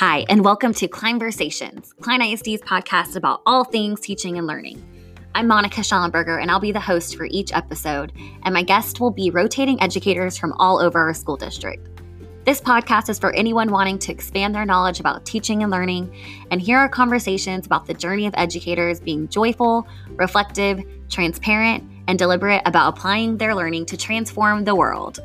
Hi, and welcome to Kleinversations, Klein ISD's podcast about all things teaching and learning. I'm Monica Schallenberger, and I'll be the host for each episode, and my guest will be rotating educators from all over our school district. This podcast is for anyone wanting to expand their knowledge about teaching and learning, and here are conversations about the journey of educators being joyful, reflective, transparent, and deliberate about applying their learning to transform the world.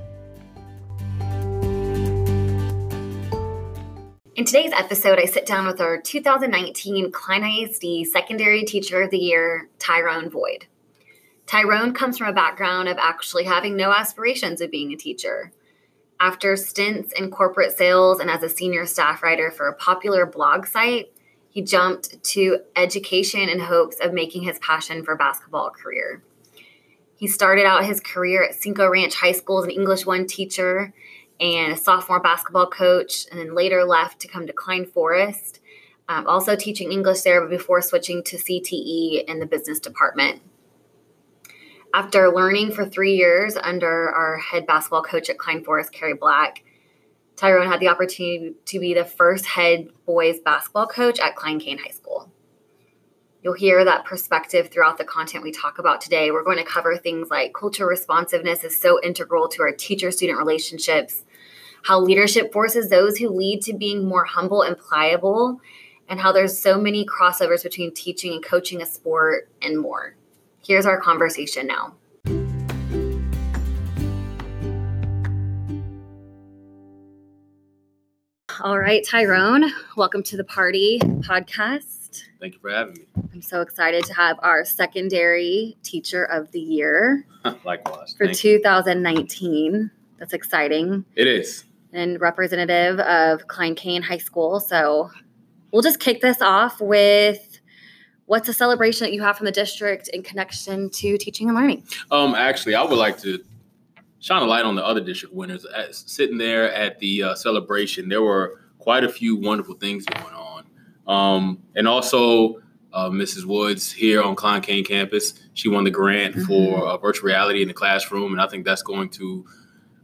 In today's episode, I sit down with our 2019 Klein ISD Secondary Teacher of the Year, Tyrone Boyd. Tyrone comes from a background of actually having no aspirations of being a teacher. After stints in corporate sales and as a senior staff writer for a popular blog site, he jumped to education in hopes of making his passion for basketball a career. He started out his career at Cinco Ranch High School as an English 1 teacher and a sophomore basketball coach, and then later left to come to Klein Forest, um, also teaching English there, before switching to CTE in the business department. After learning for three years under our head basketball coach at Klein Forest, Carrie Black, Tyrone had the opportunity to be the first head boys basketball coach at Klein Cain High School. You'll hear that perspective throughout the content we talk about today. We're going to cover things like culture responsiveness is so integral to our teacher student relationships, how leadership forces those who lead to being more humble and pliable, and how there's so many crossovers between teaching and coaching a sport and more. Here's our conversation now. All right, Tyrone, welcome to the party podcast. Thank you for having me. I'm so excited to have our secondary teacher of the year. Likewise. For 2019. That's exciting. It is and representative of Klein Cain High School. So we'll just kick this off with what's a celebration that you have from the district in connection to teaching and learning? Um, actually, I would like to shine a light on the other district winners. As, sitting there at the uh, celebration, there were quite a few wonderful things going on. Um, and also, uh, Mrs. Woods here on Klein Cain campus, she won the grant mm-hmm. for uh, virtual reality in the classroom, and I think that's going to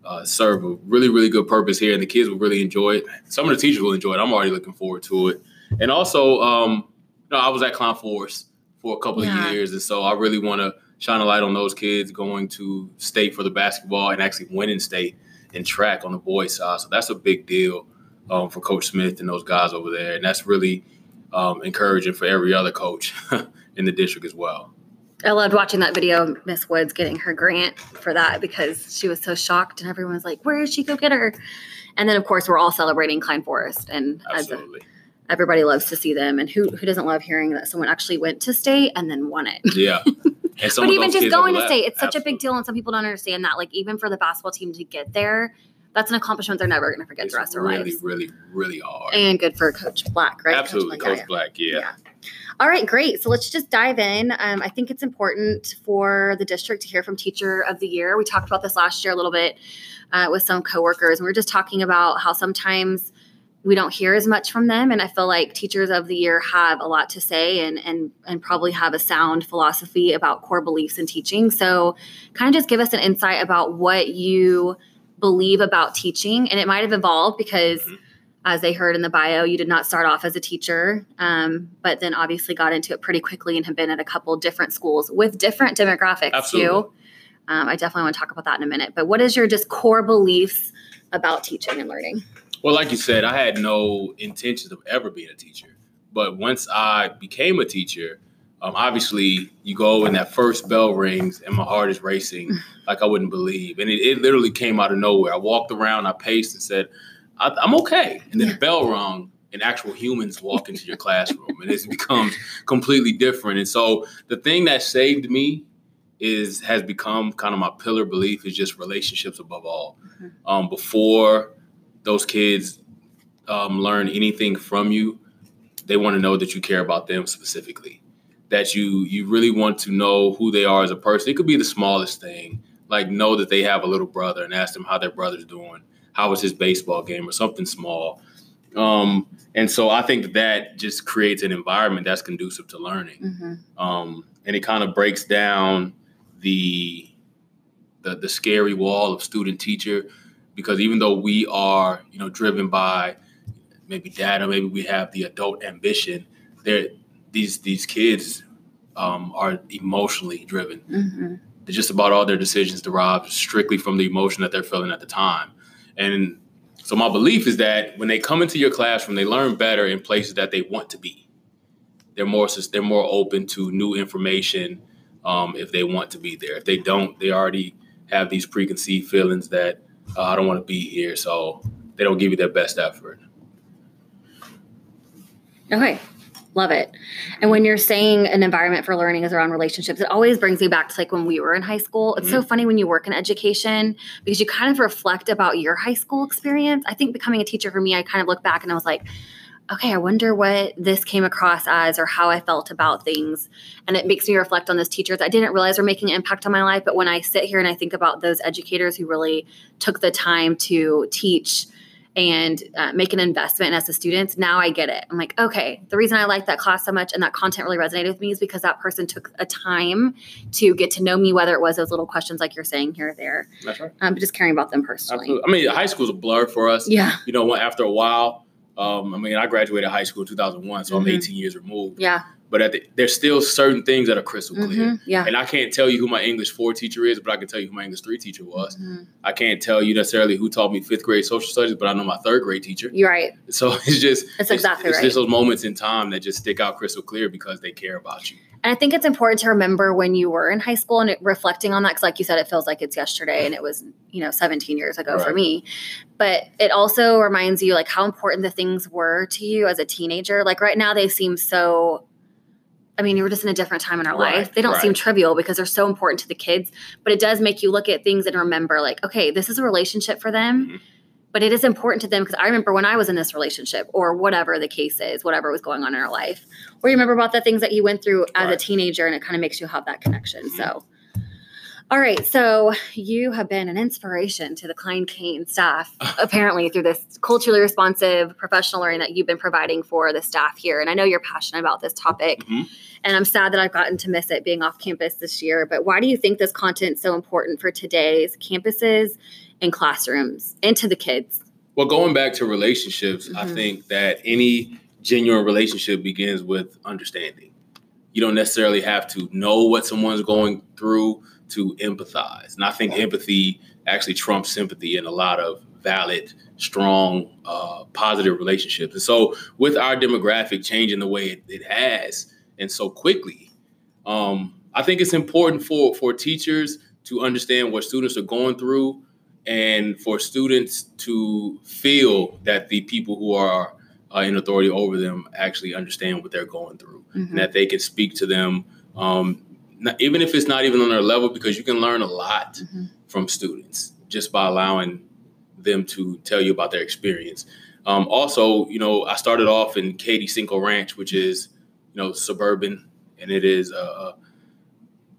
uh, serve a really, really good purpose here, and the kids will really enjoy it. Some of the teachers will enjoy it. I'm already looking forward to it. And also, um, you know, I was at Klein Forest for a couple yeah. of years, and so I really want to shine a light on those kids going to state for the basketball and actually winning state in track on the boys' side. So that's a big deal um, for Coach Smith and those guys over there, and that's really um, encouraging for every other coach in the district as well. I loved watching that video, Miss Woods getting her grant for that because she was so shocked and everyone was like, Where did she go get her? And then of course we're all celebrating Klein Forest and Absolutely. A, everybody loves to see them and who who doesn't love hearing that someone actually went to state and then won it. Yeah. but even just going to state, it's such Absolutely. a big deal and some people don't understand that. Like even for the basketball team to get there, that's an accomplishment they're never going to forget it's the rest really, of their lives. Really, really, really hard. And good for Coach Black, right? Absolutely, Coach Black, Coach Black yeah. yeah. All right, great. So let's just dive in. Um, I think it's important for the district to hear from Teacher of the Year. We talked about this last year a little bit uh, with some coworkers, and we are just talking about how sometimes we don't hear as much from them and i feel like teachers of the year have a lot to say and and and probably have a sound philosophy about core beliefs in teaching so kind of just give us an insight about what you believe about teaching and it might have evolved because mm-hmm. As they heard in the bio you did not start off as a teacher um, but then obviously got into it pretty quickly and have been at a couple different schools with different demographics Absolutely. too um, i definitely want to talk about that in a minute but what is your just core beliefs about teaching and learning well like you said i had no intentions of ever being a teacher but once i became a teacher um, obviously, you go and that first bell rings and my heart is racing like I wouldn't believe. And it, it literally came out of nowhere. I walked around, I paced and said, I, am okay. And then the bell rung and actual humans walk into your classroom and it becomes completely different. And so the thing that saved me is has become kind of my pillar belief is just relationships above all. Mm-hmm. Um, before those kids um, learn anything from you, they want to know that you care about them specifically that you you really want to know who they are as a person. It could be the smallest thing, like know that they have a little brother and ask them how their brother's doing, how was his baseball game, or something small. Um, and so I think that, just creates an environment that's conducive to learning, mm-hmm. um, and it kind of breaks down the, the the scary wall of student teacher, because even though we are you know driven by maybe data, maybe we have the adult ambition. There, these these kids um, are emotionally driven. Mm-hmm. They're just about all their decisions derived strictly from the emotion that they're feeling at the time. And so my belief is that when they come into your classroom, they learn better in places that they want to be. They're more they're more open to new information um, if they want to be there. If they don't, they already have these preconceived feelings that uh, I don't want to be here, so they don't give you their best effort. Okay, love it. And when you're saying an environment for learning is around relationships, it always brings me back to like when we were in high school. It's mm-hmm. so funny when you work in education because you kind of reflect about your high school experience. I think becoming a teacher for me, I kind of look back and I was like, okay, I wonder what this came across as or how I felt about things. And it makes me reflect on those teachers I didn't realize were making an impact on my life. But when I sit here and I think about those educators who really took the time to teach and uh, make an investment as a student, now I get it. I'm like, okay, the reason I like that class so much and that content really resonated with me is because that person took a time to get to know me, whether it was those little questions like you're saying here or there. That's right. Um, but just caring about them personally. Absolutely. I mean, high school's a blur for us. Yeah. You know, after a while, um, I mean, I graduated high school in 2001, so mm-hmm. I'm 18 years removed. Yeah. But the, there's still certain things that are crystal clear. Mm-hmm. Yeah. And I can't tell you who my English four teacher is, but I can tell you who my English three teacher was. Mm-hmm. I can't tell you necessarily who taught me fifth grade social studies, but I know my third grade teacher. You're right. So it's just it's exactly it's, right. It's just those moments in time that just stick out crystal clear because they care about you. And I think it's important to remember when you were in high school and it, reflecting on that, because like you said, it feels like it's yesterday and it was, you know, 17 years ago right. for me. But it also reminds you like how important the things were to you as a teenager. Like right now, they seem so. I mean, you were just in a different time in our right, life. They don't right. seem trivial because they're so important to the kids, but it does make you look at things and remember, like, okay, this is a relationship for them. Mm-hmm but it is important to them because I remember when I was in this relationship or whatever the case is, whatever was going on in our life, or you remember about the things that you went through as right. a teenager and it kind of makes you have that connection. Mm-hmm. So, all right. So you have been an inspiration to the Klein Cain staff, apparently through this culturally responsive professional learning that you've been providing for the staff here. And I know you're passionate about this topic. Mm-hmm. And I'm sad that I've gotten to miss it being off campus this year. But why do you think this content is so important for today's campuses and classrooms and to the kids? Well, going back to relationships, mm-hmm. I think that any genuine relationship begins with understanding. You don't necessarily have to know what someone's going through to empathize. And I think empathy actually trumps sympathy in a lot of valid, strong, uh, positive relationships. And so, with our demographic changing the way it, it has and so quickly, um, I think it's important for for teachers to understand what students are going through and for students to feel that the people who are uh, in authority over them actually understand what they're going through mm-hmm. and that they can speak to them um, not, even if it's not even on their level because you can learn a lot mm-hmm. from students just by allowing them to tell you about their experience. Um, also you know i started off in katy cinco ranch which is you know suburban and it is a,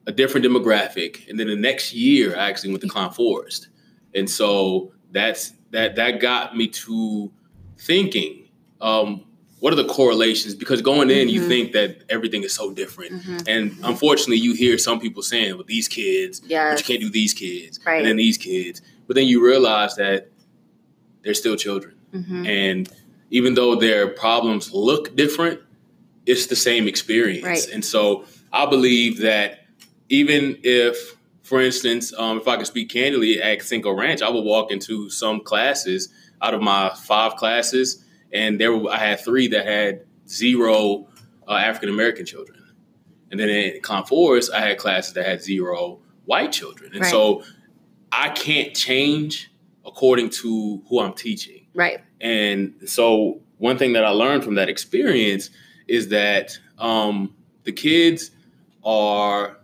a different demographic. And then the next year i actually went to Klein Forest. And so that's that that got me to thinking um, what are the correlations because going in mm-hmm. you think that everything is so different mm-hmm. and unfortunately you hear some people saying well these kids yes. but you can't do these kids right. and then these kids but then you realize that they're still children mm-hmm. and even though their problems look different it's the same experience right. and so i believe that even if for instance, um, if I could speak candidly at Cinco Ranch, I would walk into some classes out of my five classes, and there I had three that had zero uh, African American children, and then in Forest, I had classes that had zero white children, and right. so I can't change according to who I'm teaching. Right. And so one thing that I learned from that experience is that um, the kids are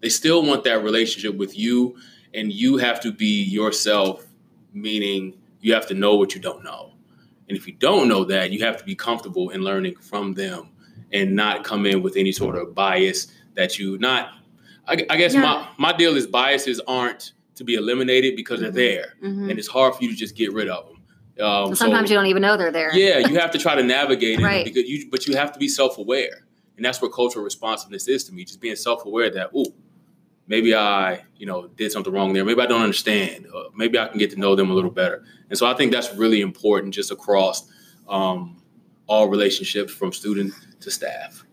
they still want that relationship with you, and you have to be yourself, meaning you have to know what you don't know. And if you don't know that, you have to be comfortable in learning from them and not come in with any sort of bias that you not. I, I guess yeah. my, my deal is biases aren't to be eliminated because mm-hmm. they're there, mm-hmm. and it's hard for you to just get rid of them. Um, sometimes so, you don't even know they're there. Yeah, you have to try to navigate it, right. because you, but you have to be self aware, and that's what cultural responsiveness is to me. Just being self aware that, oh, maybe I, you know, did something wrong there. Maybe I don't understand. maybe I can get to know them a little better. And so I think that's really important just across um, all relationships from student to staff.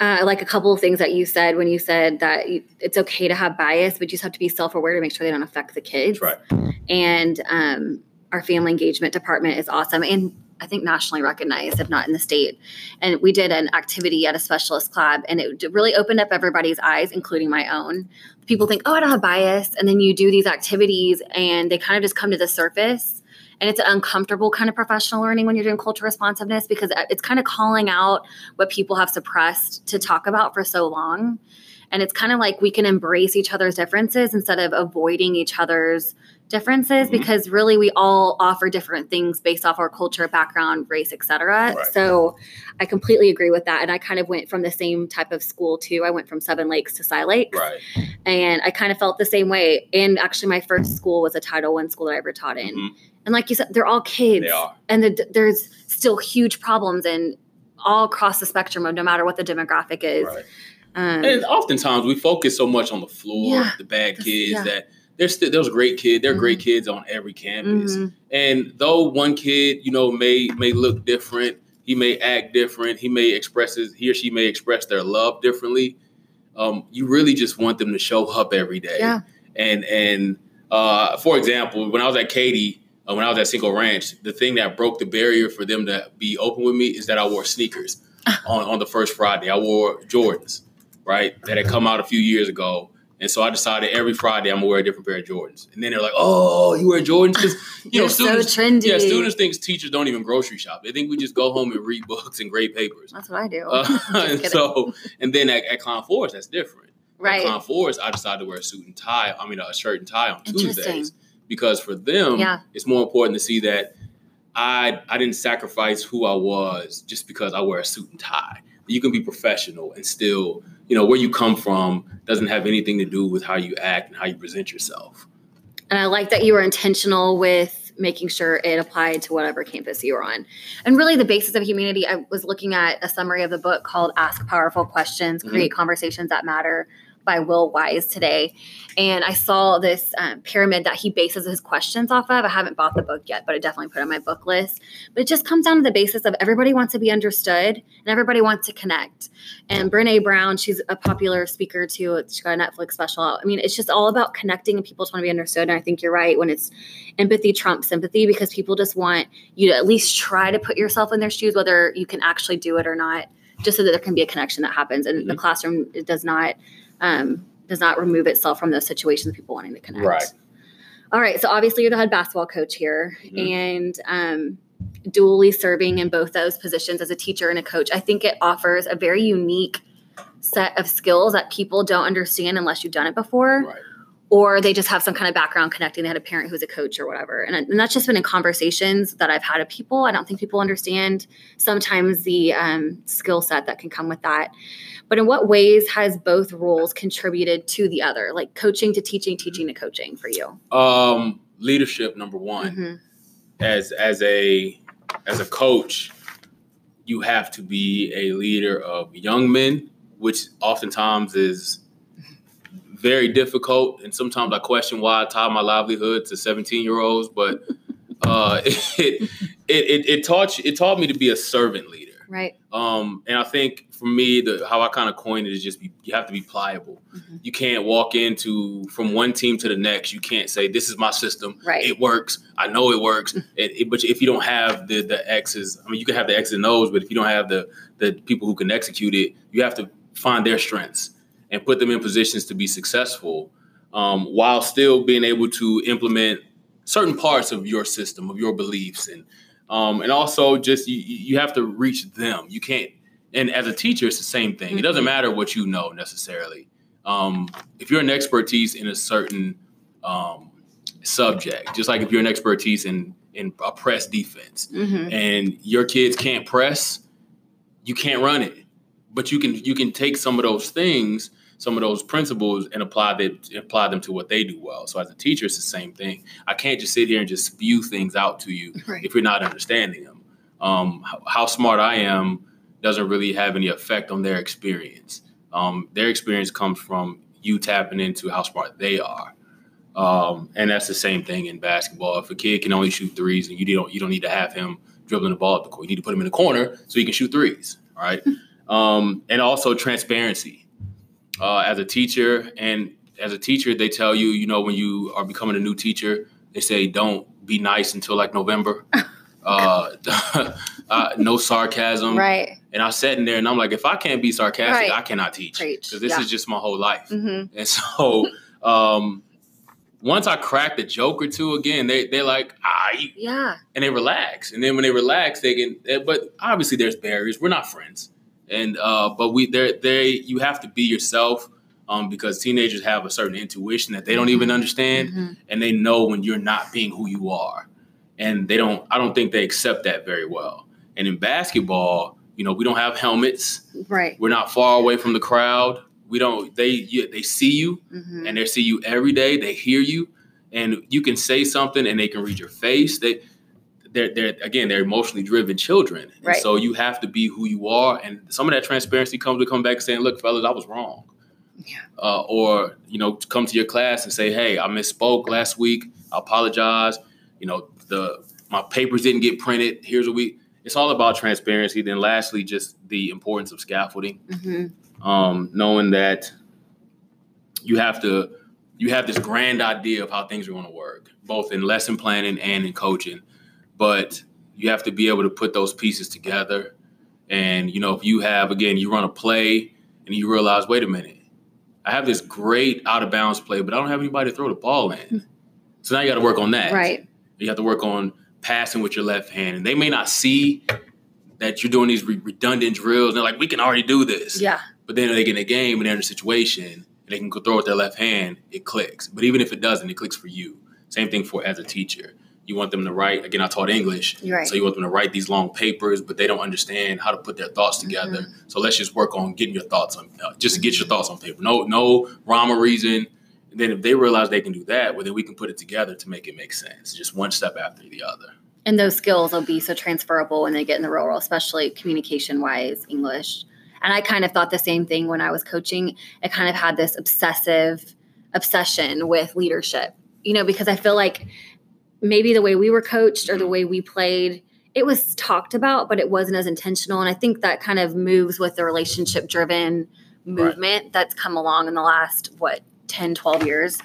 Uh, like a couple of things that you said when you said that you, it's okay to have bias, but you just have to be self aware to make sure they don't affect the kids. That's right. And um, our family engagement department is awesome. And I think nationally recognized, if not in the state. And we did an activity at a specialist club, and it really opened up everybody's eyes, including my own. People think, oh, I don't have bias. And then you do these activities, and they kind of just come to the surface. And it's an uncomfortable kind of professional learning when you're doing culture responsiveness because uh, it's kind of calling out what people have suppressed to talk about for so long. And it's kind of like we can embrace each other's differences instead of avoiding each other's differences mm-hmm. because really we all offer different things based off our culture, background, race, etc. Right. So I completely agree with that. And I kind of went from the same type of school too. I went from Seven Lakes to Cy Lakes. Right. And I kind of felt the same way. And actually my first school was a Title One school that I ever taught in. Mm-hmm. And like you said, they're all kids. They are. And the, there's still huge problems and all across the spectrum of no matter what the demographic is. Right. Um, and oftentimes we focus so much on the floor, yeah, the bad kids yeah. that there's still those great kids. There are mm-hmm. great kids on every campus. Mm-hmm. And though one kid, you know, may may look different, he may act different, he may express his he or she may express their love differently. Um, you really just want them to show up every day. Yeah. And and uh, for example, when I was at Katy, uh, when I was at Cinco Ranch, the thing that broke the barrier for them to be open with me is that I wore sneakers on, on the first Friday. I wore Jordans, right? That had come out a few years ago and so I decided every Friday I'm gonna wear a different pair of Jordans. And then they're like, "Oh, you wear Jordans?" Because you know, students, so trendy. Yeah, students think teachers don't even grocery shop. They think we just go home and read books and grade papers. That's what I do. Uh, and so, and then at, at Klein Forest, that's different. Right. At Klein Forest, I decided to wear a suit and tie. I mean, a shirt and tie on Tuesdays because for them, yeah. it's more important to see that I I didn't sacrifice who I was just because I wear a suit and tie. You can be professional and still you know, where you come from doesn't have anything to do with how you act and how you present yourself. And I like that you were intentional with making sure it applied to whatever campus you were on. And really, the basis of humanity, I was looking at a summary of the book called Ask Powerful Questions, mm-hmm. Create mm-hmm. Conversations That Matter by Will Wise today. And I saw this um, pyramid that he bases his questions off of. I haven't bought the book yet, but I definitely put on my book list. But it just comes down to the basis of everybody wants to be understood and everybody wants to connect. And Brene Brown, she's a popular speaker too. She got a Netflix special. I mean, it's just all about connecting and people just want to be understood. And I think you're right when it's empathy trumps sympathy because people just want you to at least try to put yourself in their shoes, whether you can actually do it or not just so that there can be a connection that happens. And mm-hmm. the classroom it does not um, does not remove itself from those situations people wanting to connect. Right. All right. So obviously you're the head basketball coach here, mm-hmm. and um, dually serving in both those positions as a teacher and a coach. I think it offers a very unique set of skills that people don't understand unless you've done it before. Right or they just have some kind of background connecting. They had a parent who's a coach or whatever. And, and that's just been in conversations that I've had with people. I don't think people understand sometimes the um, skill set that can come with that. But in what ways has both roles contributed to the other, like coaching to teaching, teaching to coaching for you? Um, leadership, number one. Mm-hmm. As as a as a coach, you have to be a leader of young men, which oftentimes is very difficult, and sometimes I question why I tie my livelihood to 17 year olds. But uh, it, it, it it taught it taught me to be a servant leader. Right. Um, and I think for me, the how I kind of coined it is just be, you have to be pliable. Mm-hmm. You can't walk into from one team to the next. You can't say this is my system. Right. It works. I know it works. it, it, but if you don't have the the X's, I mean, you can have the X's and O's, but if you don't have the the people who can execute it, you have to find their strengths and put them in positions to be successful um, while still being able to implement certain parts of your system of your beliefs. And um, and also just you, you have to reach them. You can't and as a teacher it's the same thing. It doesn't mm-hmm. matter what you know necessarily. Um, if you're an expertise in a certain um, subject just like if you're an expertise in in a press defense mm-hmm. and your kids can't press you can't run it. But you can you can take some of those things some of those principles and apply them apply them to what they do well. So as a teacher, it's the same thing. I can't just sit here and just spew things out to you right. if you're not understanding them. Um, how, how, smart I am doesn't really have any effect on their experience. Um, their experience comes from you tapping into how smart they are. Um, and that's the same thing in basketball. If a kid can only shoot threes, and you don't you don't need to have him dribbling the ball up the court. You need to put him in the corner so he can shoot threes. All right. um, and also transparency. Uh, as a teacher, and as a teacher, they tell you, you know, when you are becoming a new teacher, they say don't be nice until like November. uh, uh, no sarcasm. Right. And I sat in there and I'm like, if I can't be sarcastic, Right. I cannot teach. Because this Yeah. is just my whole life. Mm-hmm. And so um, once I cracked a joke or two again, they they're like, ah, Yeah. and they relax. And then when they relax, they can. eh, But obviously, there's barriers. We're not friends, and uh, but we they they you have to be yourself. Um, because teenagers have a certain intuition that they don't even understand, Mhm. and they know when you're not being who you are, and they don't. I don't think they accept that very well. And in basketball, you know, we don't have helmets. Right. We're not far away from the crowd. We don't. They you, they see you, Mm-hmm. and they see you every day. They hear you, and you can say something, and they can read your face. They, they're, they're again, they're emotionally driven children, and Right. so you have to be who you are. And some of that transparency comes to come back saying, "Look, fellas, I was wrong," Yeah. uh, or you know, to come to your class and say, "Hey, I misspoke last week. I apologize. You know, the my papers didn't get printed. Here's what we." It's all about transparency. Then, lastly, just the importance of scaffolding Mm-hmm. um, knowing that you have to you have this grand idea of how things are going to work both in lesson planning and in coaching but you have to be able to put those pieces together and you know if you have again you run a play and you realize wait a minute i have this great out of bounds play but i don't have anybody to throw the ball in hmm. so now you got to work on that Right. you have to work on passing with your left hand and they may not see that you're doing these re- redundant drills they're like we can already do this Yeah. but then they get in a game and they're in a situation and they can go throw with their left hand, it clicks. But even if it doesn't, it clicks for you. Same thing for as a teacher. You want them to write, again, I taught English. Right. So you want them to write these long papers, but they don't understand how to put their thoughts together. Mm-hmm. So let's just work on getting your thoughts on, uh, just to get your thoughts on paper. No, no rhyme or reason. And then if they realize they can do that, well, then we can put it together to make it make sense. Just one step after the other. And those skills will be so transferable when they get in the real world, especially communication wise, English. And I kind of thought the same thing when I was coaching. I kind of had this obsessive obsession with leadership, you know, because I feel like maybe the way we were coached or the way we played, it was talked about, but it wasn't as intentional. And I think that kind of moves with the relationship driven movement that's come along in the last, what, 10, 12 years.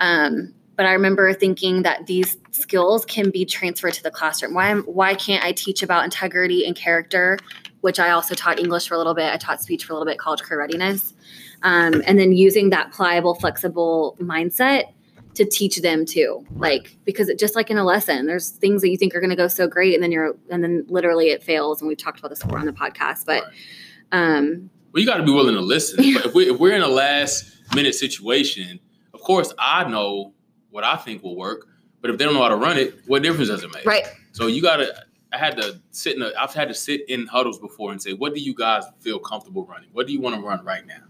Um, but I remember thinking that these skills can be transferred to the classroom. Why, why can't I teach about integrity and character, which I also taught English for a little bit. I taught speech for a little bit, college career readiness. Um, and then using that pliable, flexible mindset to teach them too. Like, because it, just like in a lesson, there's things that you think are going to go so great and then you're, and then literally it fails. And we've talked about this before on the podcast, but, um, Well, you got to be willing to listen. But if, we, if we're in a last minute situation, of course, I know what I think will work. But if they don't know how to run it, what difference does it make? right. So you got to. I had to sit in. A, I've had to sit in huddles before and say, "What do you guys feel comfortable running? What do you want to run right now?"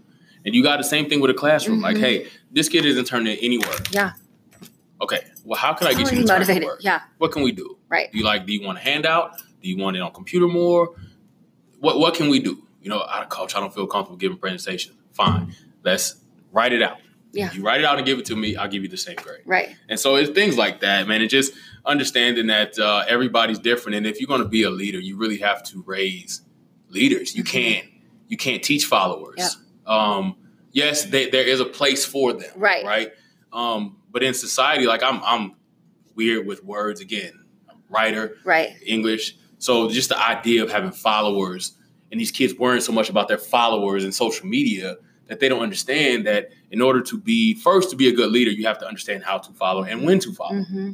And you got the same thing with a classroom. Like, Mhm. hey, this kid isn't turning anywhere. Yeah. Okay. Well, how can I get you to turn motivated? work? Yeah. What can we do? Right. Do you like? Do you want a handout? Do you want it on computer more? What What can we do? You know, I, coach, I don't feel comfortable giving presentation. Fine, let's write it out. Yeah. You write it out and give it to me. I'll give you the same grade. Right. And so it's things like that, man. And just understanding that uh, everybody's different, and if you're going to be a leader, you really have to raise leaders. You Mhm. can't you can't teach followers. Yeah. Um, yes, they, there is a place for them. Right. Right. Um, but in society, like I'm I'm weird with words again. I'm writer, Right. English. So just the idea of having followers and these kids worrying so much about their followers and social media that they don't understand that in order to be first to be a good leader, you have to understand how to follow and when to follow. hmm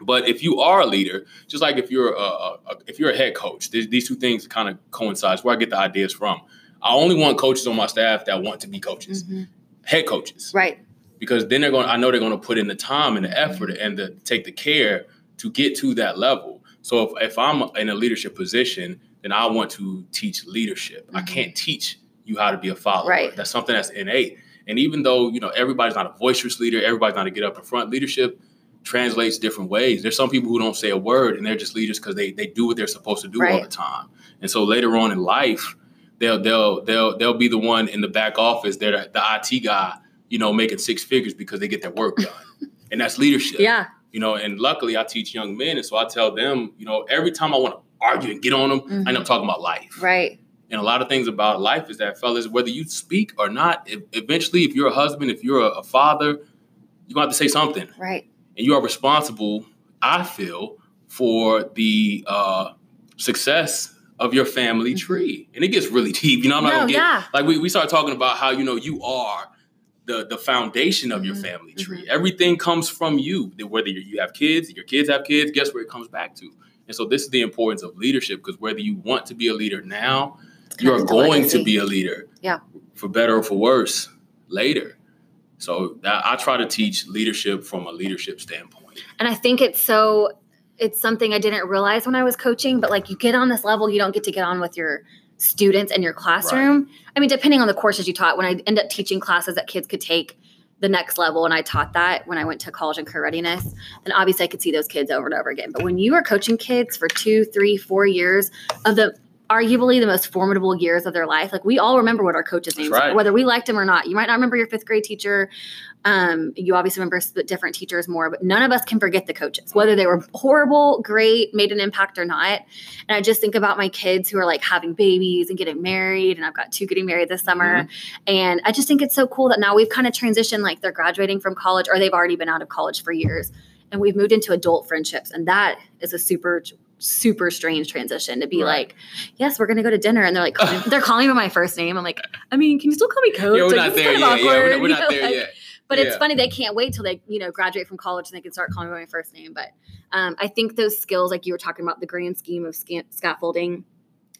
But if you are a leader, just like if you're a, a, if you're a head coach, these these two things kind of coincide. Where I get the ideas from. I only want coaches on my staff that want to be coaches, hmm head coaches, Right. because then they're going. I know they're going to put in the time and the effort and the take the care to get to that level. So if, if I'm in a leadership position, then I want to teach leadership. I Mhm. can't teach you how to be a follower. Right. That's something that's innate. And even though you know everybody's not a boisterous leader, everybody's not a get up in front leadership translates different ways. There's some people who don't say a word and they're just leaders because they they do what they're supposed to do all the time. And so later on in life, they'll they'll they'll they'll be the one in the back office. They're the, IT guy, you know, making six figures because they get their work done, and that's leadership. Yeah. You know, and luckily I teach young men, and so I tell them, you know, every time I want to argue and get on them. I end up talking about life. Right. And a lot of things about life is that, fellas, whether you speak or not, if, eventually, if you're a husband, if you're a, a father, you're going to have to say something. Right. And you are responsible, I feel, for the uh, success of your family tree. And it gets really deep. You know, I'm not No, to get, yeah. like, we, we start talking about how, you know, you are the, the foundation of your Mhm, family tree. Everything comes from you. Whether you you have kids, your kids have kids, guess where it comes back to? And so this is the importance of leadership because whether you want to be a leader now, you're going to be a leader. Yeah. For better or for worse later. So that, I try to teach leadership from a leadership standpoint. And I think it's so it's something I didn't realize when I was coaching, but like you get on this level, you don't get to get on with your students in your classroom. I mean, depending on the courses you taught, when I end up teaching classes that kids could take the next level, and I taught that when I went to college and career readiness, then obviously I could see those kids over and over again. But when you are coaching kids for two, three, four years of the arguably the most formidable years of their life, like we all remember what our coaches' names right. are, whether we liked them or not. You might not remember your fifth grade teacher, um, you obviously remember different teachers more, but none of us can forget the coaches, whether they were horrible, great, made an impact or not. And I just think about my kids who are like having babies and getting married, and I've got two getting married this summer. And I just think it's so cool that now we've kind of transitioned, like they're graduating from college or they've already been out of college for years, and we've moved into adult friendships, and that is a super super strange transition to be Right. like yes we're gonna go to dinner and they're like calling, they're calling me by my first name i'm like i mean can you still call me coach yeah, we're Like, not there yet. Yeah, we're not, we're you know, there like- yet. But it's Yeah. funny they can't wait till they you know graduate from college and they can start calling me by my first name. But um, I think those skills, like you were talking about, the grand scheme of sca- scaffolding.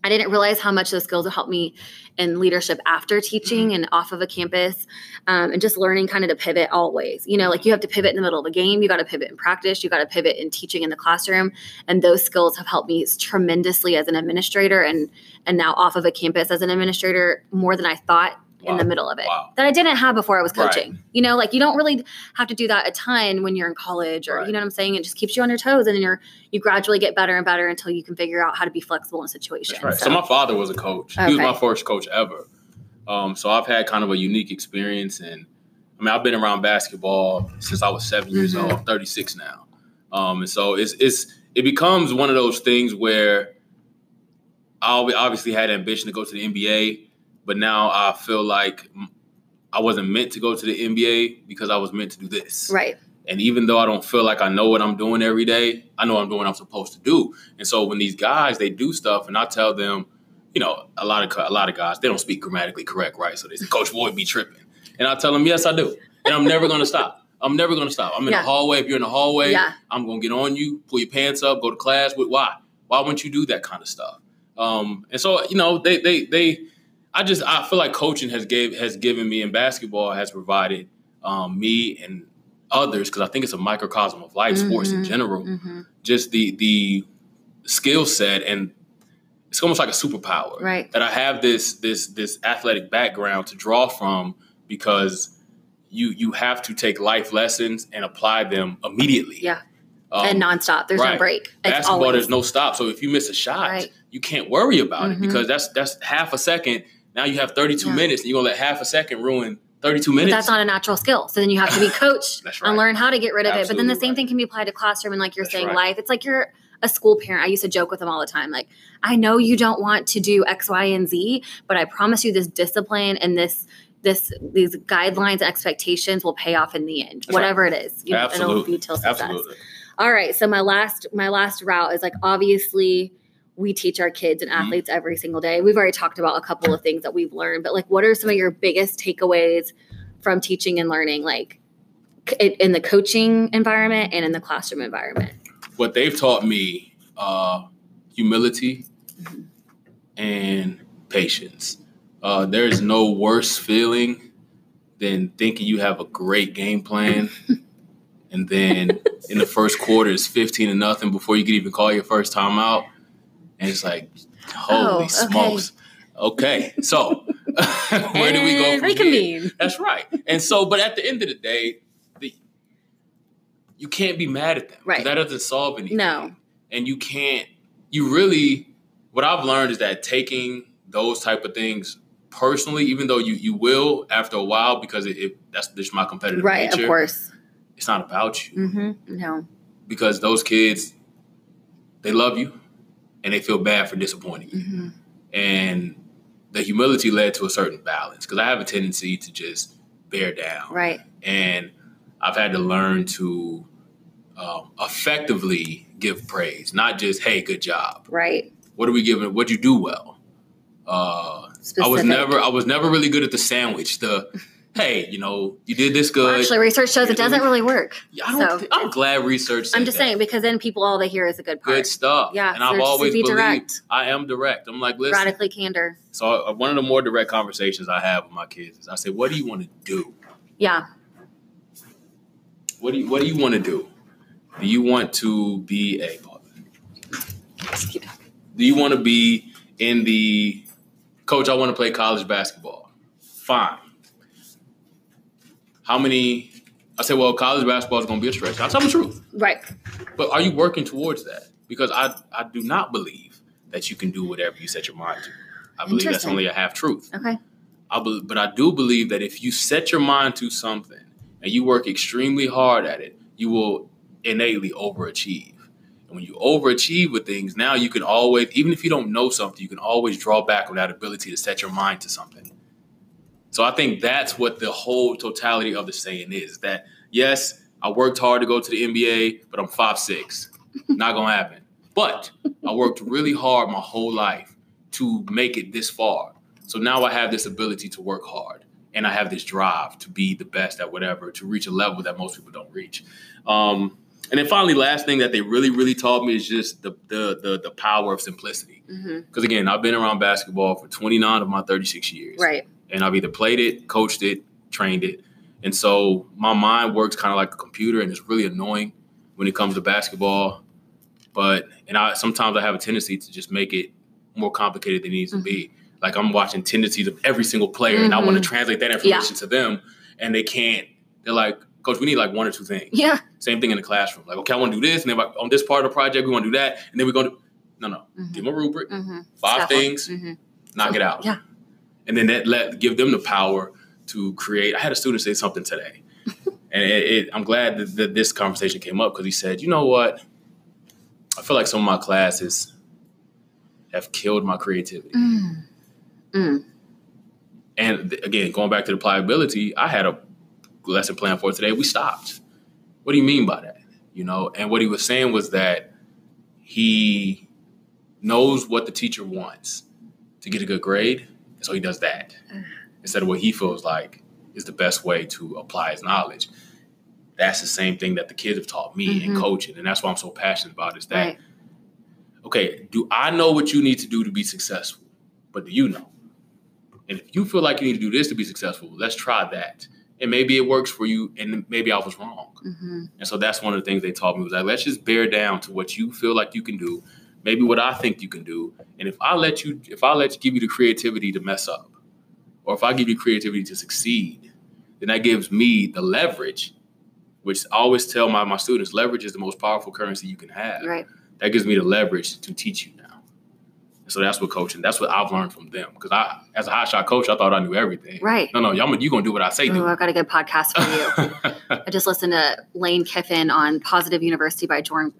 I didn't realize how much those skills will help me in leadership after teaching Mm-hmm. and off of a campus, um, and just learning kind of to pivot always. You know, like you have to pivot in the middle of a game, you got to pivot in practice, you got to pivot in teaching in the classroom, and those skills have helped me tremendously as an administrator, and and now off of a campus as an administrator more than I thought in the middle of it Wow. that I didn't have before I was Right. coaching. You know, like you don't really have to do that a ton when you're in college or Right. you know what I'm saying? It just keeps you on your toes and then you're you gradually get better and better until you can figure out how to be flexible in situations. Right. So, my father was a coach. He was my first coach ever. Um, so I've had kind of a unique experience, and I mean I've been around basketball since I was 7 years Mhm. old. I'm 36 now, um, and so it's it's it becomes one of those things where I obviously had ambition to go to the NBA, but now I feel like I wasn't meant to go to the NBA because I was meant to do this. right. And even though I don't feel like I know what I'm doing every day, I know I'm doing what I'm supposed to do. And so when these guys they do stuff, and I tell them, you know, a lot of a lot of guys they don't speak grammatically correct, right? So they say, Coach Boyd be tripping, and I tell them, yes, I do, and I'm never gonna stop. I'm never gonna stop. I'm in Yeah. the hallway. If you're in the hallway, Yeah. I'm gonna get on you, pull your pants up, go to class. With why? Why wouldn't you do that kind of stuff? Um, and so you know, they they they. I just I feel like coaching has gave has given me and basketball has provided um, me and others because I think it's a microcosm of life, sports in Mhm. general. hmm Just the the skill set and it's almost like a superpower Right. that I have this this this athletic background to draw from because you you have to take life lessons and apply them immediately. Yeah. Um, and nonstop. There's no right. break. It's basketball, there's no stop. So if you miss a shot, Right. you can't worry about Mhm. it because that's that's half a second. Now you have 32 Yeah. minutes, and you're gonna let half a second ruin 32 But minutes. that's not a natural skill. So then you have to be coached That's and learn how to get rid of it. But then the same right. thing can be applied to classroom and like you're That's saying right. life. It's like you're a school parent. I used to joke with them all the time. Like, I know you don't want to do X, Y, and Z, but I promise you this discipline and this this these guidelines and expectations will pay off in the end. That's right. whatever it is. You know, it'll be till success. Absolutely. All right. So my last my last route is like obviously we teach our kids and Mhm. athletes every single day. We've already talked about a couple of things that we've learned, but like what are some of your biggest takeaways from teaching and learning like in the coaching environment and in the classroom environment? What they've taught me, uh, humility Mhm. and patience. Uh, there is no worse feeling than thinking you have a great game plan, and then in the first quarter it's fifteen to nothing before you can even call your first time out, and it's like, holy Oh, smokes. Okay, so where do we go from here? That's right. And so, but at the end of the day, the, you can't be mad at them. Right. That doesn't solve anything. No. And you can't. You really. What I've learned is that taking those type of things personally, even though you you will after a while, because it, it that's just my competitive Right, nature. of course. It's not about you hmm No. because those kids, they love you. And they feel bad for disappointing you. hmm And the humility led to a certain balance because I have a tendency to just bear down. Right. And I've had to learn to um, effectively give praise, not just, hey, good job. Right. What are we giving? What'd you do well? Uh, I was never I was never really good at the sandwich. The hey, you know, you did this good. Well, actually, research shows it doesn't really work. Yeah, I don't so I'm glad research. I'm just that. saying because then people all they hear is a good part. good stuff. Yeah, and so I've always be believed direct. I am direct. I'm like, listen. Radically candor. So uh, one of the more direct conversations I have with my kids is I say, "What do you want to do? Yeah. What do you What do you want to do? Do you want to be a Do you want to be in the coach? I want to play college basketball. Fine. How many? I say, well, college basketball is going to be a stretch. I tell the truth. Right. But are you working towards that? Because I I do not believe that you can do whatever you set your mind to. I believe that's only a half truth. Okay. I be, but I do believe that if you set your mind to something and you work extremely hard at it, you will innately overachieve. And when you overachieve with things, now you can always, even if you don't know something, you can always draw back on that ability to set your mind to something. So I think that's what the whole totality of the saying is that yes, I worked hard to go to the NBA, but I'm five six. Not gonna happen. But I worked really hard my whole life to make it this far. So now I have this ability to work hard and I have this drive to be the best at whatever, to reach a level that most people don't reach. Um, and then finally, last thing that they really, really taught me is just the the the, the power of simplicity. hmm Because again, I've been around basketball for 29 of my 36 years Right. And I've either played it, coached it, trained it. And so my mind works kind of like a computer and it's really annoying when it comes to basketball. But and I sometimes I have a tendency to just make it more complicated than it needs to be. Like I'm watching tendencies of every single player and I want to translate that information to them and they can't. They're like, Coach, we need like one or two things. Yeah. Same thing in the classroom. Like, okay, I want to do this, and then on this part of the project, we want to do that, and then we're going to no, no, Mhm. give them a rubric, Mm-hmm. five things, knock it out. Yeah. And then that let give them the power to create. I had a student say something today, and it, it, I'm glad that, that this conversation came up because he said, "You know what? I feel like some of my classes have killed my creativity." Mm. Mm. And again, going back to the pliability, I had a lesson plan for today. We stopped. What do you mean by that? You know, and what he was saying was that he knows what the teacher wants to get a good grade, and so he does that instead of what he feels like is the best way to apply his knowledge. That's the same thing that the kids have taught me in Mhm. coaching, and that's why I'm so passionate about. Is that Right. okay? Do I know what you need to do to be successful? But do you know? And if you feel like you need to do this to be successful, let's try that. And maybe it works for you, and maybe I was wrong. hmm And so that's one of the things they taught me was like, let's just bear down to what you feel like you can do, maybe what I think you can do. And if I let you, if I let you give you the creativity to mess up, or if I give you creativity to succeed, then that gives me the leverage, which I always tell my, my students, leverage is the most powerful currency you can have. Right. That gives me the leverage to teach you now. And so that's what coaching, that's what I've learned from them. Because I, as a high shot coach, I thought I knew everything. Right. No, no, y'all, you're going to do what I say Oh, do. I've got a good podcast for you. I just listened to Lane Kiffin on Positive University by Jordan,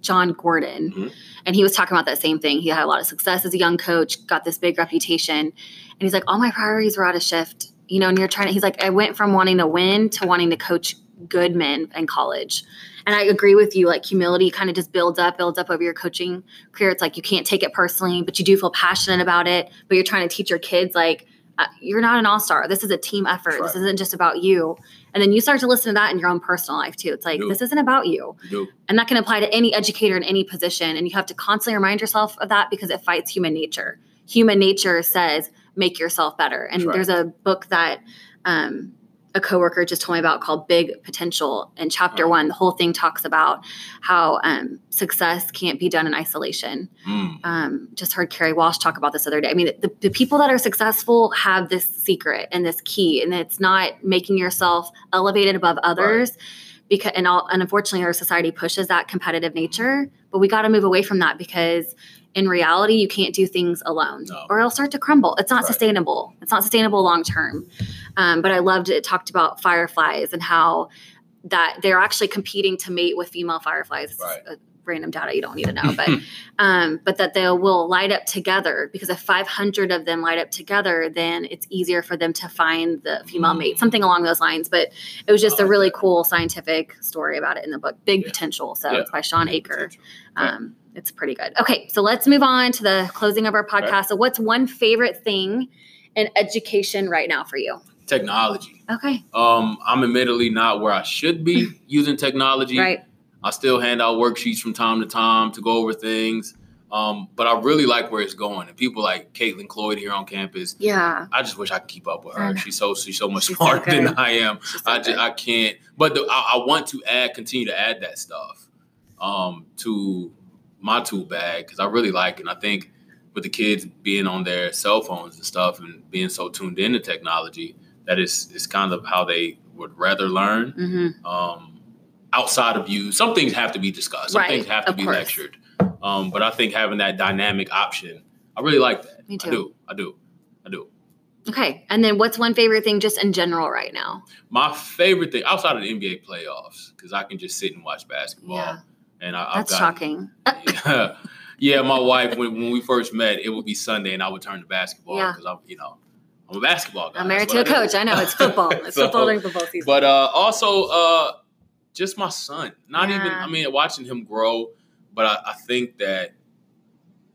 Jon Gordon. Mhm. And he was talking about that same thing. He had a lot of success as a young coach, got this big reputation. And he's like, all my priorities were out of shift. You know, and you're trying to, he's like, I went from wanting to win to wanting to coach good men in college. And I agree with you, like humility kind of just builds up, builds up over your coaching career. It's like you can't take it personally, but you do feel passionate about it. But you're trying to teach your kids, like, uh, you're not an all star. This is a team effort. Right. This isn't just about you. And then you start to listen to that in your own personal life too. It's like, Do. this isn't about you. Do. And that can apply to any educator in any position. And you have to constantly remind yourself of that because it fights human nature. Human nature says, make yourself better. And right. there's a book that um, a coworker just told me about called Big Potential. In chapter one, the whole thing talks about how um, success can't be done in isolation. Mm. Um, just heard Carrie Walsh talk about this other day. I mean, the, the people that are successful have this secret and this key, and it's not making yourself elevated above others. Because and, all, and unfortunately, our society pushes that competitive nature, but we got to move away from that because in reality, you can't do things alone, No. or it'll start to crumble. It's not Right. sustainable. It's not sustainable long term. Um, but I loved it. it. Talked about fireflies and how that they're actually competing to mate with female fireflies. Right. Random data you don't need to know, but um, but that they will light up together because if 500 of them light up together, then it's easier for them to find the female mate, something along those lines. But it was just a really cool scientific story about it in the book, Big Yeah. Potential. So Yeah. it's by Sean Aker. Yeah. It's pretty good. Okay, so let's move on to the closing of our podcast. So, what's one favorite thing in education right now for you? Technology. Okay, Um, I'm admittedly not where I should be using technology. right. I still hand out worksheets from time to time to go over things. Um, but I really like where it's going. And people like Caitlin Cloyd here on campus, Yeah, I just wish I could keep up with her. She's so she's so much She's so smarter than. I am. so I just good. I can't. But the, I, I want to add, continue to add that stuff um, to my tool bag because I really like it. And I think with the kids being on their cell phones and stuff and being so tuned into technology, that is is kind of how they would rather learn. Mhm. Um, outside of you, some things have to be discussed. Some Right, things have to of be course. lectured. Um, but I think having that dynamic option, I really like that. Me too. I do. I do. I do. Okay, and then what's one favorite thing just in general right now? My favorite thing outside of the NBA playoffs, because I can just sit and watch basketball. Yeah. And I, That's shocking. Yeah. yeah, my wife, when, when we first met, it would be Sunday and I would turn to basketball Yeah. because I'm, you know, I'm a basketball guy. I'm married to a I coach. I know it's football. It's So- football during football season. But uh, also, uh, just my son. Not even, I mean, watching him grow, but I, I think that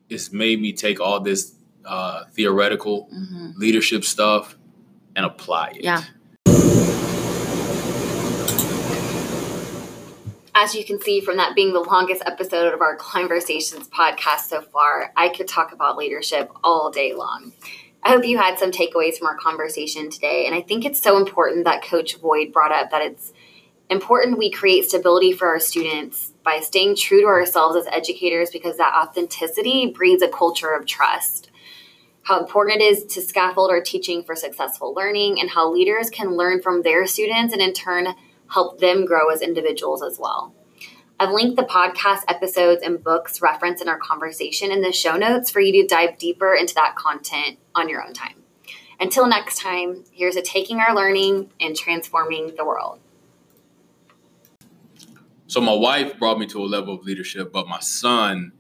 it's made me take all this uh, theoretical Mhm. leadership stuff and apply it. Yeah. As you can see from that being the longest episode of our Conversations podcast so far, I could talk about leadership all day long. I hope you had some takeaways from our conversation today. And I think it's so important that Coach Boyd brought up that it's important we create stability for our students by staying true to ourselves as educators because that authenticity breeds a culture of trust. How important it is to scaffold our teaching for successful learning, and how leaders can learn from their students and in turn help them grow as individuals as well. I've linked the podcast episodes and books referenced in our conversation in the show notes for you to dive deeper into that content on your own time. Until next time, here's a taking our learning and transforming the world. So my wife brought me to a level of leadership, but my son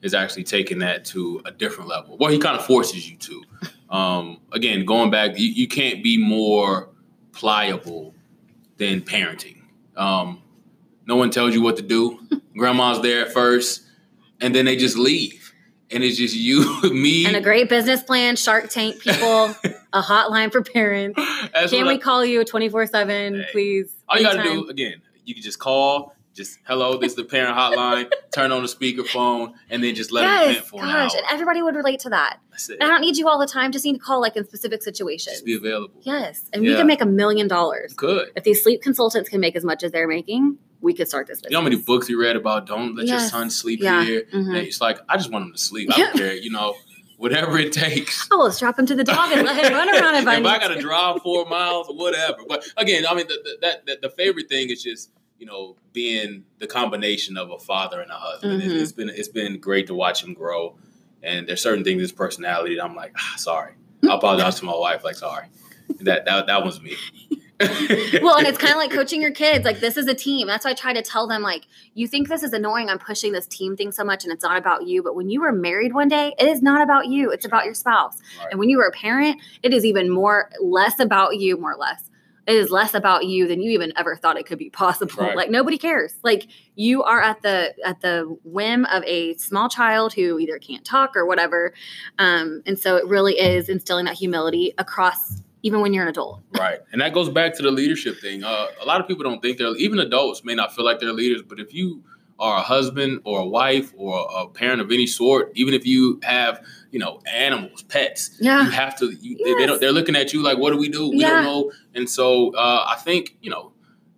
is actually taking that to a different level. Well, he kind of forces you to. Um, again, going back, you, you can't be more pliable than parenting. Um, no one tells you what to do. Grandma's there at first, and then they just leave, and it's just you, me. And a great business plan, Shark Tank people, a hotline for parents. That's Can we I- call you 24 7, please? All you got to do again, you can just call. Just hello, this is the parent hotline. turn on the speakerphone, and then just let them Yes, vent for an hour. and everybody would relate to that. That's it. And I don't need you all the time. Just need to call like in specific situations. Just be available. Yes, and we can make a million dollars. Good. If these sleep consultants can make as much as they're making, we could start this business. You know how many books you read about don't let your son sleep Yeah. here? Mhm. And it's like, I just want him to sleep. I don't care, you know, whatever it takes. Oh, let's drop him to the dog and let him run around if I if I got to drive four miles, or whatever. But again, I mean, the, the, that, that the favorite thing is just you know being the combination of a father and a husband. It's- Mhm. it's been it's been great to watch him grow. And there's certain things his personality that I'm like, ah, sorry. I apologize to my wife, like sorry. That that that was me. well, and it's kind of like coaching your kids. Like this is a team. That's why I try to tell them like, you think this is annoying. I'm pushing this team thing so much, and it's not about you. But when you were married one day, it is not about you. It's about your spouse. Right. And when you were a parent, it is even more less about you. More or less, it is less about you than you even ever thought it could be possible. Right. Like nobody cares. Like you are at the at the whim of a small child who either can't talk or whatever. Um, and so it really is instilling that humility across even when you're an adult. Right. And that goes back to the leadership thing. Uh, a lot of people don't think they're, even adults may not feel like they're leaders, but if you are a husband or a wife or a parent of any sort, even if you have, you know, animals, pets, Yeah. you have to, you, they, they don't, they're looking at you like, what do we do? We Yeah. don't know. And so uh, I think, you know,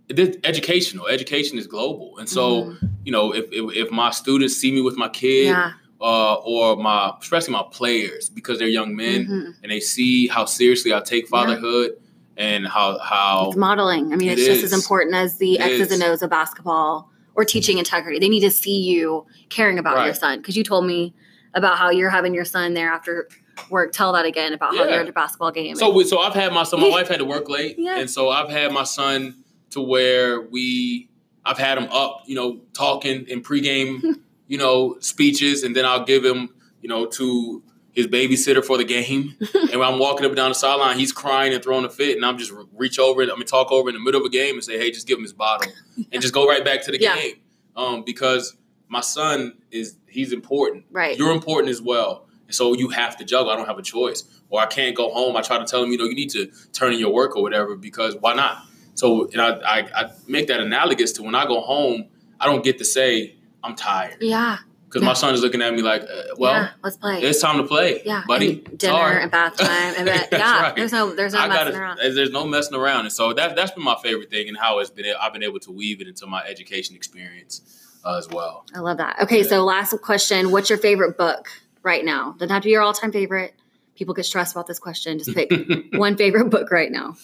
it is educational. Education is global. And so, Mhm. you know, if, if, if my students see me with my kid yeah. uh, or my, especially my players, because they're young men, Mhm. and they see how seriously I take fatherhood and how how It's modeling. I mean, It it's just as important as the It X's and. O's of basketball or teaching mm-hmm. integrity. They need to see you caring about your son because you told me about how you're having your son there after work. Tell that again about how you're at a basketball game. So we, so I've had my son. My wife had to work late, Yeah. and so I've had my son to where we. I've had him up, you know, talking in pregame, you know, speeches, and then I'll give him, you know, to his babysitter for the game. and when I'm walking up and down the sideline, he's crying and throwing a fit, and I'm just reach over, and I'm gonna talk over in the middle of a game and say, "Hey, just give him his bottle," and just go right back to the Yeah. game. Um, because my son is he's important. Right. You're important as well. And so you have to juggle. I don't have a choice. Or I can't go home. I try to tell him, you know, you need to turn in your work or whatever because why not? So and I, I, I make that analogous to when I go home, I don't get to say I'm tired Yeah. Because Yeah. my son is looking at me like, uh, well, yeah. Let's play. it's time to play, yeah. buddy. and dinner Sorry. and bath time. And then, yeah. right. There's no there's no I messing gotta, around. There's no messing around, and so that that's been my favorite thing, and how it's been. I've been able to weave it into my education experience uh, as well. I love that. Okay, so last question. What's your favorite book right now? Doesn't have to be your all time favorite. People get stressed about this question. Just pick one favorite book right now.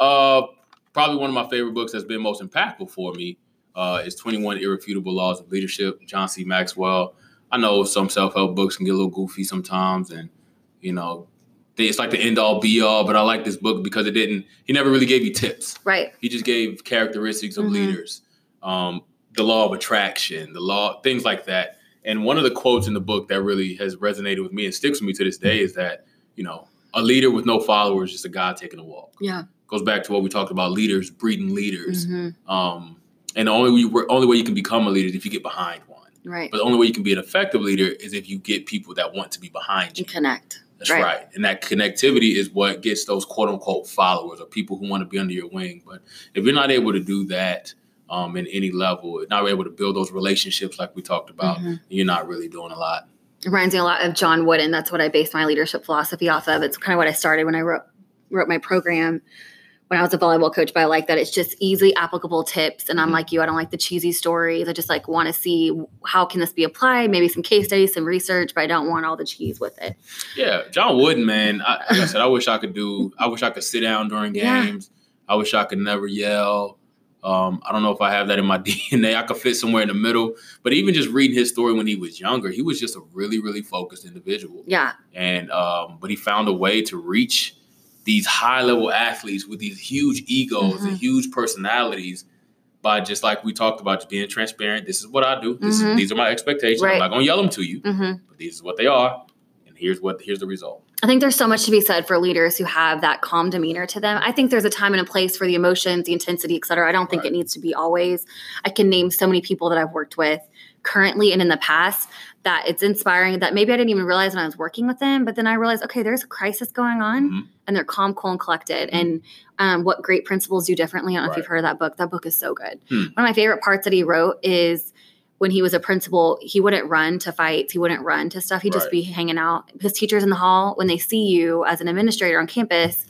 Uh, probably one of my favorite books that's been most impactful for me uh, is 21 Irrefutable Laws of Leadership, John C. Maxwell. I know some self help books can get a little goofy sometimes, and you know, they, it's like the end all be all. But I like this book because it didn't. He never really gave you tips. Right. He just gave characteristics of Mhm. leaders, um, the law of attraction, the law, things like that. And one of the quotes in the book that really has resonated with me and sticks with me to this day is that you know, a leader with no followers is just a guy taking a walk Yeah. goes back to what we talked about leaders breeding leaders Mhm. um, and the only way, you, only way you can become a leader is if you get behind one Right. but the only way you can be an effective leader is if you get people that want to be behind you And connect. that's right. right. and that connectivity is what gets those quote unquote followers or people who want to be under your wing but if you're not able to do that um, in any level not able to build those relationships like we talked about Mhm. you're not really doing a lot It reminds me a lot of John Wooden. That's what I based my leadership philosophy off of. It's kind of what I started when I wrote wrote my program when I was a volleyball coach. But I like that it's just easily applicable tips. And I'm Mhm. like you, I don't like the cheesy stories. I just like want to see how can this be applied. Maybe some case studies, some research, but I don't want all the cheese with it. Yeah, John Wooden, man. I, like I said, I wish I could do. I wish I could sit down during Yeah. games. I wish I could never yell. Um, I don't know if I have that in my DNA. I could fit somewhere in the middle. But even just reading his story when he was younger, he was just a really, really focused individual. Yeah. And um, but he found a way to reach these high level athletes with these huge egos Mhm. and huge personalities by just like we talked about, just being transparent. This is what I do. This Mhm. is, these are my expectations. Right. I'm not gonna yell them to you, hmm but these is what they are. And here's what here's the result. I think there's so much to be said for leaders who have that calm demeanor to them. I think there's a time and a place for the emotions, the intensity, et cetera. I don't think Right. it needs to be always. I can name so many people that I've worked with currently and in the past that it's inspiring that maybe I didn't even realize when I was working with them, but then I realized, okay, there's a crisis going on Mhm. and they're calm, cool, and collected. Mhm. And um, what great principals do differently. I don't know if you've heard of that book. That book is so good. Hmm. One of my favorite parts that he wrote is when he was a principal, he wouldn't run to fights, he wouldn't run to stuff. He'd just be hanging out. His teachers in the hall, when they see you as an administrator on campus,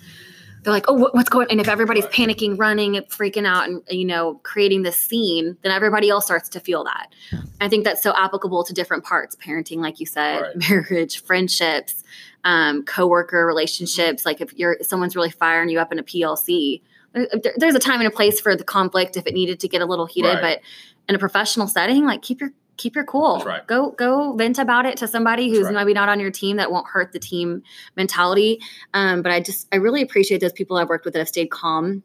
they're like, "Oh, what- what's going?" And if everybody's panicking, running, and freaking out, and you know, creating this scene, then everybody else starts to feel that. I think that's so applicable to different parts: parenting, like you said, Right. marriage, friendships, um, coworker relationships. Like if you're someone's really firing you up in a PLC, there, there- there's a time and a place for the conflict if it needed to get a little heated, Right. but in a professional setting, like keep your keep your cool. That's right. Go go vent about it to somebody who's right. maybe not on your team that won't hurt the team mentality. Um, but I just I really appreciate those people I've worked with that have stayed calm.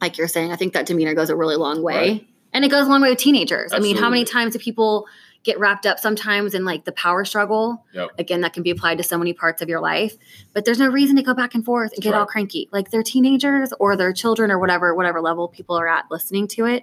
Like you're saying, I think that demeanor goes a really long way. Right. And it goes a long way with teenagers. I mean, how many times do people get wrapped up sometimes in like the power struggle? Yep. Again, that can be applied to so many parts of your life. But there's no reason to go back and forth and That's get all cranky. Like they're teenagers or they're children or whatever, whatever level people are at listening to it.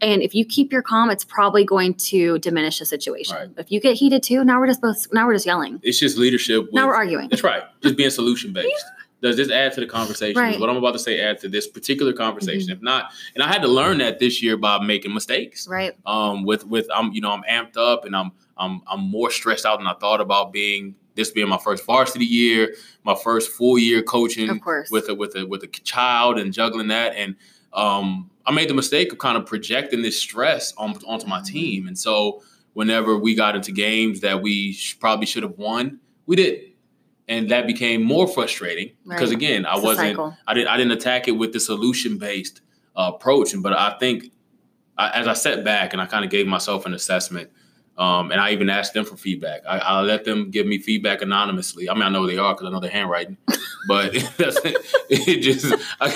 And if you keep your calm, it's probably going to diminish the situation. Right. If you get heated too, now we're just both now we're just yelling. It's just leadership. With, now we're arguing. That's right. Just being solution based. Does this add to the conversation? Right. Mm-hmm. What I'm about to say add to this particular conversation. If not, and I had to learn that this year by making mistakes. Right. Um, with with I'm you know I'm amped up and I'm I'm I'm more stressed out than I thought about being. This being my first varsity year, my first full year coaching Of course. with a with a with a child and juggling that and um I made the mistake of kind of projecting this stress on, onto my team and so whenever we got into games that we sh- probably should have won we didn't and that became more frustrating because Right. again I It's wasn't. I didn't I didn't attack it with the solution based uh, approach and but I think I, as I sat back and I kind of gave myself an assessment Um, and I even asked them for feedback. I, I let them give me feedback anonymously. I mean, I know they are because I know their handwriting, but it. It just I,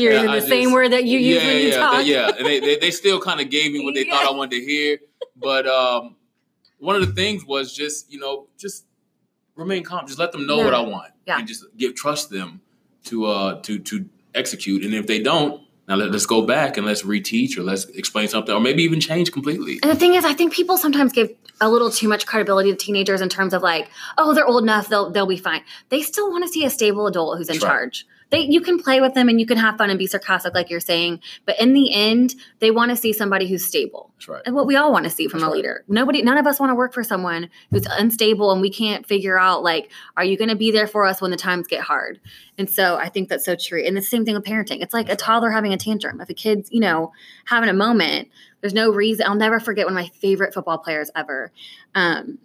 you're using the same word that you use yeah, when you yeah, talk. they, yeah. And They, they they still kind of gave me what they thought I wanted to hear, but um, one of the things was just you know just remain calm. Just let them know what I want, Yeah. and just give trust them to uh to to execute. And if they don't, now let, let's go back and let's reteach or let's explain something or maybe even change completely. And the thing is, I think people sometimes give a little too much credibility to teenagers in terms of like, oh, they're old enough, they'll they'll be fine. They still want to see a stable adult who's in That's right. They you can play with them and you can have fun and be sarcastic like you're saying, but in the end, they want to see somebody who's stable. That's right. And what we all want to see from That's a right. leader. Nobody none of us want to work for someone who's unstable and we can't figure out like, are you going to be there for us when the times get hard? And so I think that's so true. And the same thing with parenting. It's like a toddler having a tantrum. If a kid's, you know, having a moment, there's no reason. I'll never forget one of my favorite football players ever. Um,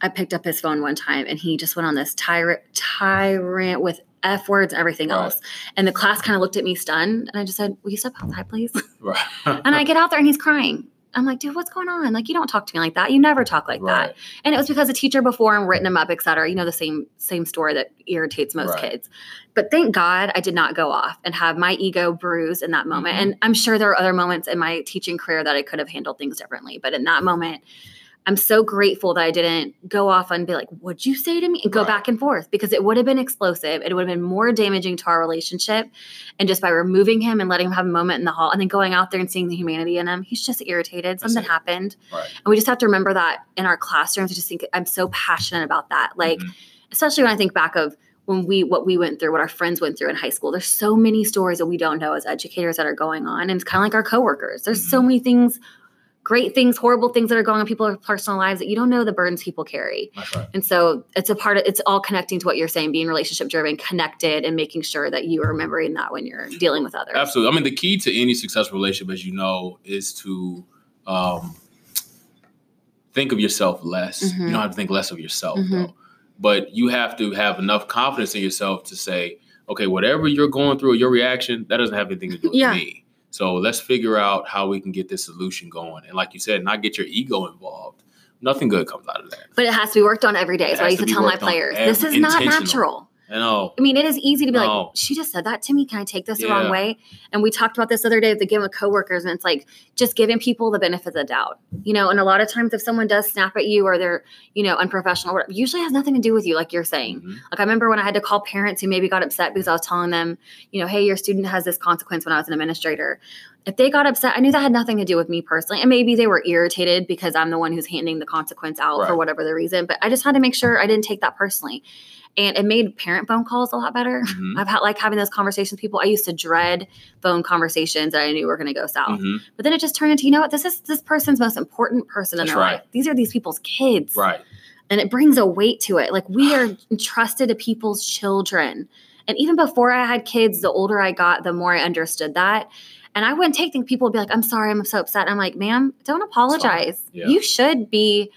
I picked up his phone one time and he just went on this tyrant tyrant with F words everything Right. else. And the class kind of looked at me stunned. And I just said, Will you step outside, please? Right. and I get out there and he's crying. I'm like, dude, what's going on? Like, you don't talk to me like that. You never talk like right. that. And it was because a teacher before him written him up, et cetera. You know, the same same story that irritates most Right. kids. But thank God I did not go off and have my ego bruised in that moment. Mhm. And I'm sure there are other moments in my teaching career that I could have handled things differently. But in that moment, I'm so grateful that I didn't go off and be like, what'd you say to me? And go Right. back and forth because it would have been explosive. It would have been more damaging to our relationship. And just by removing him and letting him have a moment in the hall and then going out there and seeing the humanity in him, he's just irritated. Something happened. Right. And we just have to remember that in our classrooms. I just think I'm so passionate about that. Like, Mhm. especially when I think back of when we what we went through, what our friends went through in high school. There's so many stories that we don't know as educators that are going on. And it's kind of like our coworkers. There's so Mhm. many things, great things, horrible things that are going on in people's personal lives that you don't know the burdens people carry. That's right. And so it's a part of it's all connecting to what you're saying, being relationship driven, connected, and making sure that you are remembering that when you're dealing with others. Absolutely. I mean, the key to any successful relationship, as you know, is to um, think of yourself less. Mhm. You don't have to think less of yourself, Mhm. though. But you have to have enough confidence in yourself to say, okay, whatever you're going through, your reaction, that doesn't have anything to do with Yeah. me. So let's figure out how we can get this solution going. And like you said, not get your ego involved. Nothing good comes out of that. But it has to be worked on every day. So I used to to tell my players, this is not natural. I. I mean, it is easy to be No. like, she just said that to me. Can I take this the wrong way? And we talked about this the other day at the game with coworkers, and it's like just giving people the benefit of the doubt, you know. And a lot of times, if someone does snap at you or they're, you know, unprofessional, or whatever, usually has nothing to do with you, like you're saying. Mhm. Like I remember when I had to call parents who maybe got upset because I was telling them, you know, hey, your student has this consequence when I was an administrator. If they got upset, I knew that had nothing to do with me personally. And maybe they were irritated because I'm the one who's handing the consequence out for whatever the reason. But I just had to make sure I didn't take that personally. And it made parent phone calls a lot better. Mhm. I've had like having those conversations with people. I used to dread phone conversations that I knew were going to go south. Mhm. But then it just turned into, you know what? This is this person's most important person in That's their right. life. These are these people's kids Right. and it brings a weight to it. Like we are entrusted to people's children. And even before I had kids, the older I got, the more I understood that. And I wouldn't take things. People would be like, I'm sorry, I'm so upset. I'm like, ma'am, don't apologize. Yeah. You should be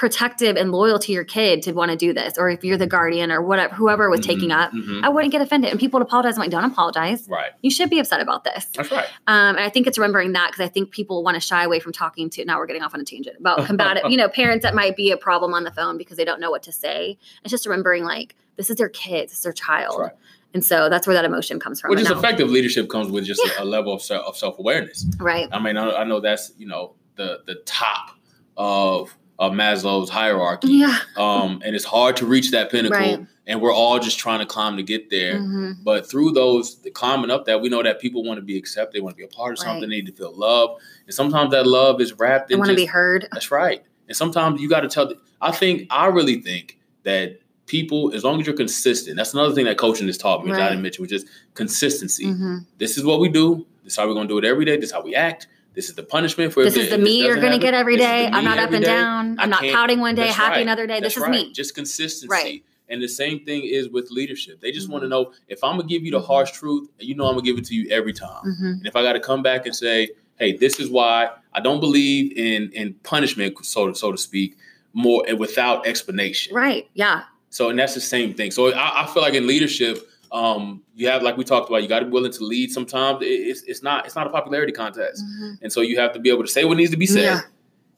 protective and loyal to your kid to want to do this. Or if you're the guardian or whatever, whoever was taking Mhm. up, Mhm. I wouldn't get offended. And people would apologize. I'm like, don't apologize. Right. You should be upset about this. That's right. Um, and I think it's remembering that because I think people want to shy away from talking to. Now we're getting off on a tangent about combative, you know, parents that might be a problem on the phone because they don't know what to say. It's just remembering like this is their kid, this is their child, right. and so that's where that emotion comes from. Which is effective leadership comes with just a, a level of, self, of self awareness. right? I mean, I, I know that's you know the the top of of Maslow's hierarchy, Yeah, um, and it's hard to reach that pinnacle, Right. and we're all just trying to climb to get there. Mhm. But through those the climbing up that, we know that people want to be accepted, they want to be a part of something, Right. they need to feel love, and sometimes that love is wrapped I in want to be heard. that's right. And sometimes you got to tell. The, I think I really think that people, as long as you're consistent, that's another thing that coaching has taught me, which I didn't mention, which is consistency. Mhm. This is what we do. This is how we're going to do it every day. This is how we act. This is the punishment for. This is the me you're going to get every day. I'm not up and down. I'm not pouting one day, happy right. another day. That's this is right. me. Just consistency. Right. And the same thing is with leadership. They just want to know if I'm gonna give you the Mhm. harsh truth, you know I'm gonna give it to you every time. Mhm. And if I got to come back and say, "Hey, this is why I don't believe in in punishment, so to so to speak, more and without explanation." Right? Yeah. So, and that's the same thing. So, I, I feel like in leadership, um, you have like we talked about, you got to be willing to lead. Sometimes it's it's not it's not a popularity contest, Mhm. and so you have to be able to say what needs to be said, Yeah.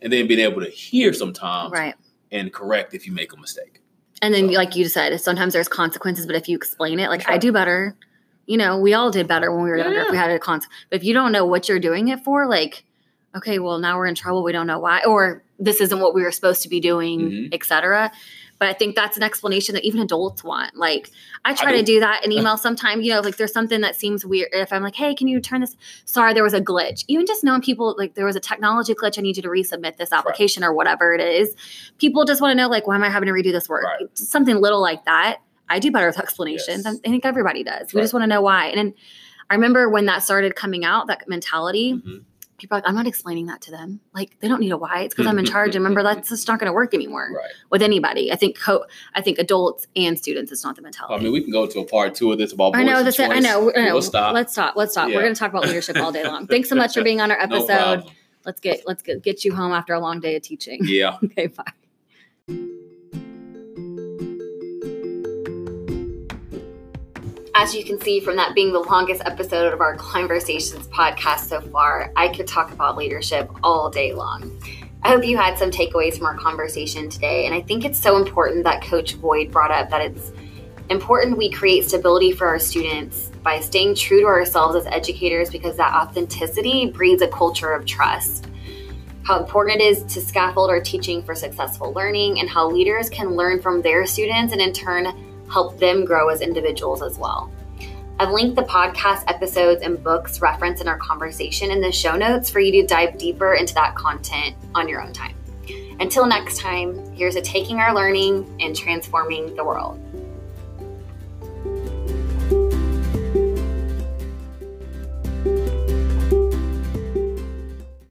and then being able to hear sometimes Right. and correct if you make a mistake. And then, So- like you said, sometimes there's consequences, but if you explain it, like I do better, you know, we all did better when we were Yeah, younger if we had a consequence. But if you don't know what you're doing it for, like, okay, well, now we're in trouble. We don't know why, or this isn't what we were supposed to be doing, Mhm. et cetera. But I think that's an explanation that even adults want. Like, I try do. to do that in email sometimes, you know, like there's something that seems weird. If I'm like, hey, can you turn this? Sorry, there was a glitch. Even just knowing people, like, there was a technology glitch. I need you to resubmit this application or whatever it is. People just want to know, like, why am I having to redo this work? Right. Something little like that. I do better with explanations. Yes. I think everybody does. We just want to know why. And then I remember when that started coming out, that mentality, Mhm. People are like, I'm not explaining that to them. Like, they don't need a why. It's because I'm in charge. And remember, that's just not going to work anymore Right. with anybody. I think co- I think adults and students, it's not the mentality. I mean, we can go to a part two of this about. I know that's it. I know. I know. We'll stop. Let's stop. Let's stop. Yeah. We're going to talk about leadership all day long. Thanks so much for being on our episode. problem. let's get let's get, get you home after a long day of teaching. Yeah. okay, bye. As you can see from that being the longest episode of our Conversations podcast so far, I could talk about leadership all day long. I hope you had some takeaways from our conversation today. And I think it's so important that Coach Boyd brought up that it's important we create stability for our students by staying true to ourselves as educators because that authenticity breeds a culture of trust. How important it is to scaffold our teaching for successful learning, and how leaders can learn from their students and in turn help them grow as individuals as well. I've linked the podcast episodes and books referenced in our conversation in the show notes for you to dive deeper into that content on your own time. Until next time, here's a Taking Our Learning and Transforming the World.